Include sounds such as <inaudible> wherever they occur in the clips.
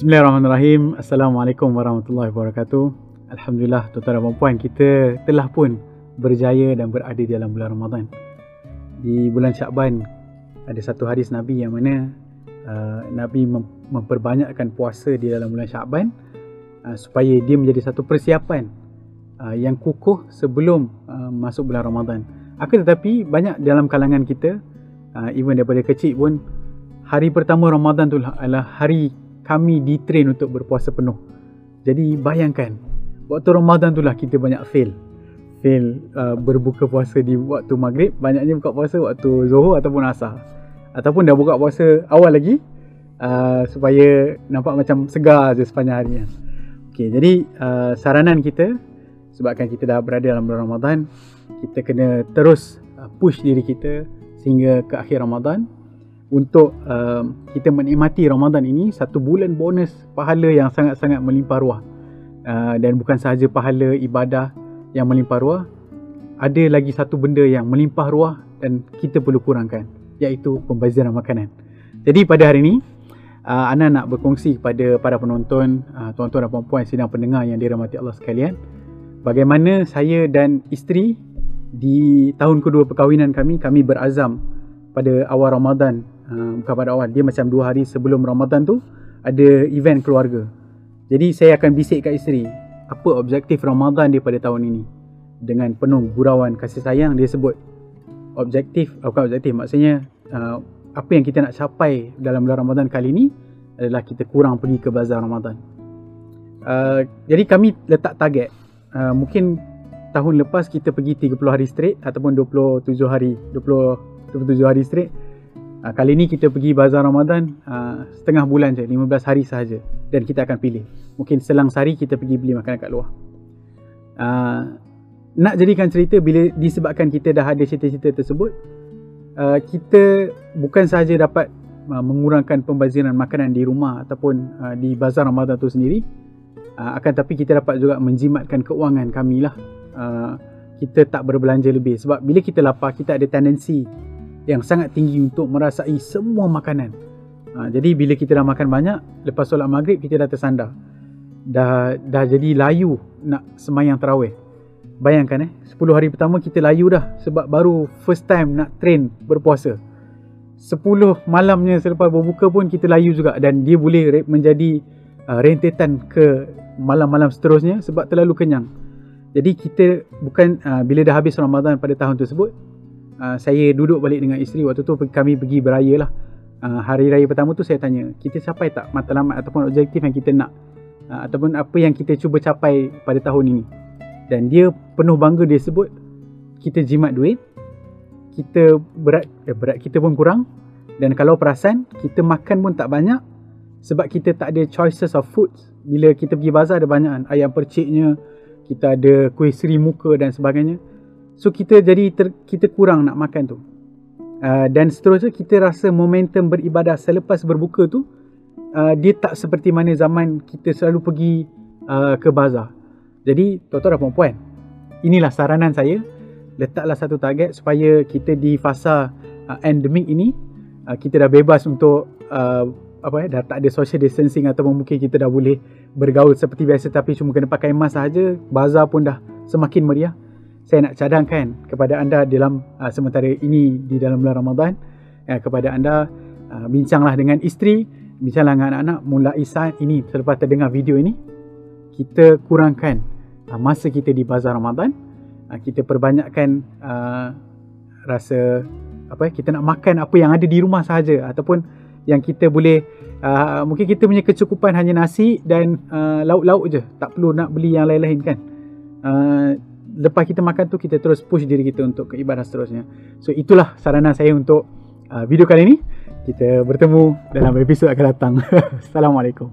Bismillahirrahmanirrahim. Assalamualaikum warahmatullahi wabarakatuh. Alhamdulillah tuan-tuan dan puan kita telah pun berjaya dan berada di dalam bulan Ramadan. Di bulan Syakban ada satu hadis Nabi yang mana uh, Nabi mem- memperbanyakkan puasa di dalam bulan Syakban uh, supaya dia menjadi satu persiapan uh, yang kukuh sebelum uh, masuk bulan Ramadan. Akan tetapi banyak dalam kalangan kita uh, even daripada kecil pun hari pertama Ramadan tu adalah hari kami ditrain untuk berpuasa penuh. Jadi bayangkan, waktu Ramadan tu lah kita banyak fail. Fail uh, berbuka puasa di waktu maghrib, banyaknya buka puasa waktu zuhur ataupun asar. Ataupun dah buka puasa awal lagi uh, supaya nampak macam segar je sepanjang hari. Okay, jadi uh, saranan kita sebabkan kita dah berada dalam bulan Ramadan, kita kena terus uh, push diri kita sehingga ke akhir Ramadan untuk uh, kita menikmati Ramadan ini satu bulan bonus pahala yang sangat-sangat melimpah ruah. Uh, dan bukan sahaja pahala ibadah yang melimpah ruah ada lagi satu benda yang melimpah ruah dan kita perlu kurangkan iaitu pembaziran makanan. Jadi pada hari ini uh, Ana nak berkongsi kepada para penonton uh, tuan-tuan dan puan-puan sidang pendengar yang dirahmati Allah sekalian bagaimana saya dan isteri di tahun kedua perkahwinan kami kami berazam pada awal Ramadan uh, bukan pada awal. Dia macam dua hari sebelum Ramadan tu ada event keluarga. Jadi saya akan bisik kat isteri apa objektif Ramadan dia pada tahun ini? Dengan penuh gurauan kasih sayang dia sebut objektif uh, bukan objektif maksudnya uh, apa yang kita nak capai dalam bulan Ramadan kali ini adalah kita kurang pergi ke bazar Ramadan. Uh, jadi kami letak target uh, mungkin tahun lepas kita pergi 30 hari straight ataupun 27 hari 20 27 hari straight uh, kali ni kita pergi bazar Ramadan uh, setengah bulan je 15 hari sahaja dan kita akan pilih. Mungkin selang sehari kita pergi beli makanan kat luar. Uh, nak jadikan cerita bila disebabkan kita dah ada cerita-cerita tersebut uh, kita bukan sahaja dapat uh, mengurangkan pembaziran makanan di rumah ataupun uh, di bazar Ramadan tu sendiri uh, akan tapi kita dapat juga menjimatkan keuangan kami lah. Uh, kita tak berbelanja lebih. Sebab bila kita lapar kita ada tendensi yang sangat tinggi untuk merasai semua makanan. Uh, jadi bila kita dah makan banyak lepas solat maghrib kita dah tersandar. Dah dah jadi layu nak semayang tarawih. Bayangkan eh 10 hari pertama kita layu dah sebab baru first time nak train berpuasa. 10 malamnya selepas berbuka pun kita layu juga dan dia boleh menjadi uh, rentetan ke malam-malam seterusnya sebab terlalu kenyang. Jadi kita bukan uh, bila dah habis Ramadan pada tahun tersebut uh, saya duduk balik dengan isteri waktu tu kami pergi beraya lah. Uh, hari raya pertama tu saya tanya kita capai tak matlamat ataupun objektif yang kita nak? Uh, ataupun apa yang kita cuba capai pada tahun ini? Dan dia penuh bangga dia sebut kita jimat duit kita berat eh, berat kita pun kurang dan kalau perasan kita makan pun tak banyak sebab kita tak ada choices of food. Bila kita pergi bazar ada banyak kan ayam perciknya kita ada kuih seri muka dan sebagainya so kita jadi ter, kita kurang nak makan tu uh, dan seterusnya kita rasa momentum beribadah selepas berbuka tu uh, dia tak seperti mana zaman kita selalu pergi uh, ke bazar jadi tuan-tuan dan puan inilah saranan saya. Letaklah satu target supaya kita di fasa uh, endemik ini uh, kita dah bebas untuk uh, apa ya dah tak ada social distancing ataupun mungkin kita dah boleh bergaul seperti biasa tapi cuma kena pakai mask saja. Bazar pun dah semakin meriah. Saya nak cadangkan kepada anda dalam uh, sementara ini di dalam bulan Ramadan uh, kepada anda uh, bincanglah dengan isteri, bincanglah dengan anak-anak. Mulai saat ini selepas terdengar video ini kita kurangkan uh, masa kita di bazar Ramadan. Uh, kita perbanyakkan uh, rasa apa ya kita nak makan apa yang ada di rumah sahaja ataupun yang kita boleh uh, mungkin kita punya kecukupan hanya nasi dan uh, lauk-lauk je. Tak perlu nak beli yang lain-lain kan. Uh, lepas kita makan tu kita terus push diri kita untuk ke ibadah seterusnya. So itulah saranan saya untuk uh, video kali ini kita bertemu dalam episod akan datang. <laughs> Assalamualaikum.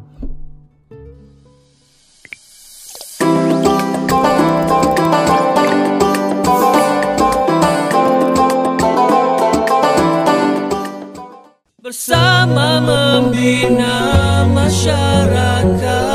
Bersama membina masyarakat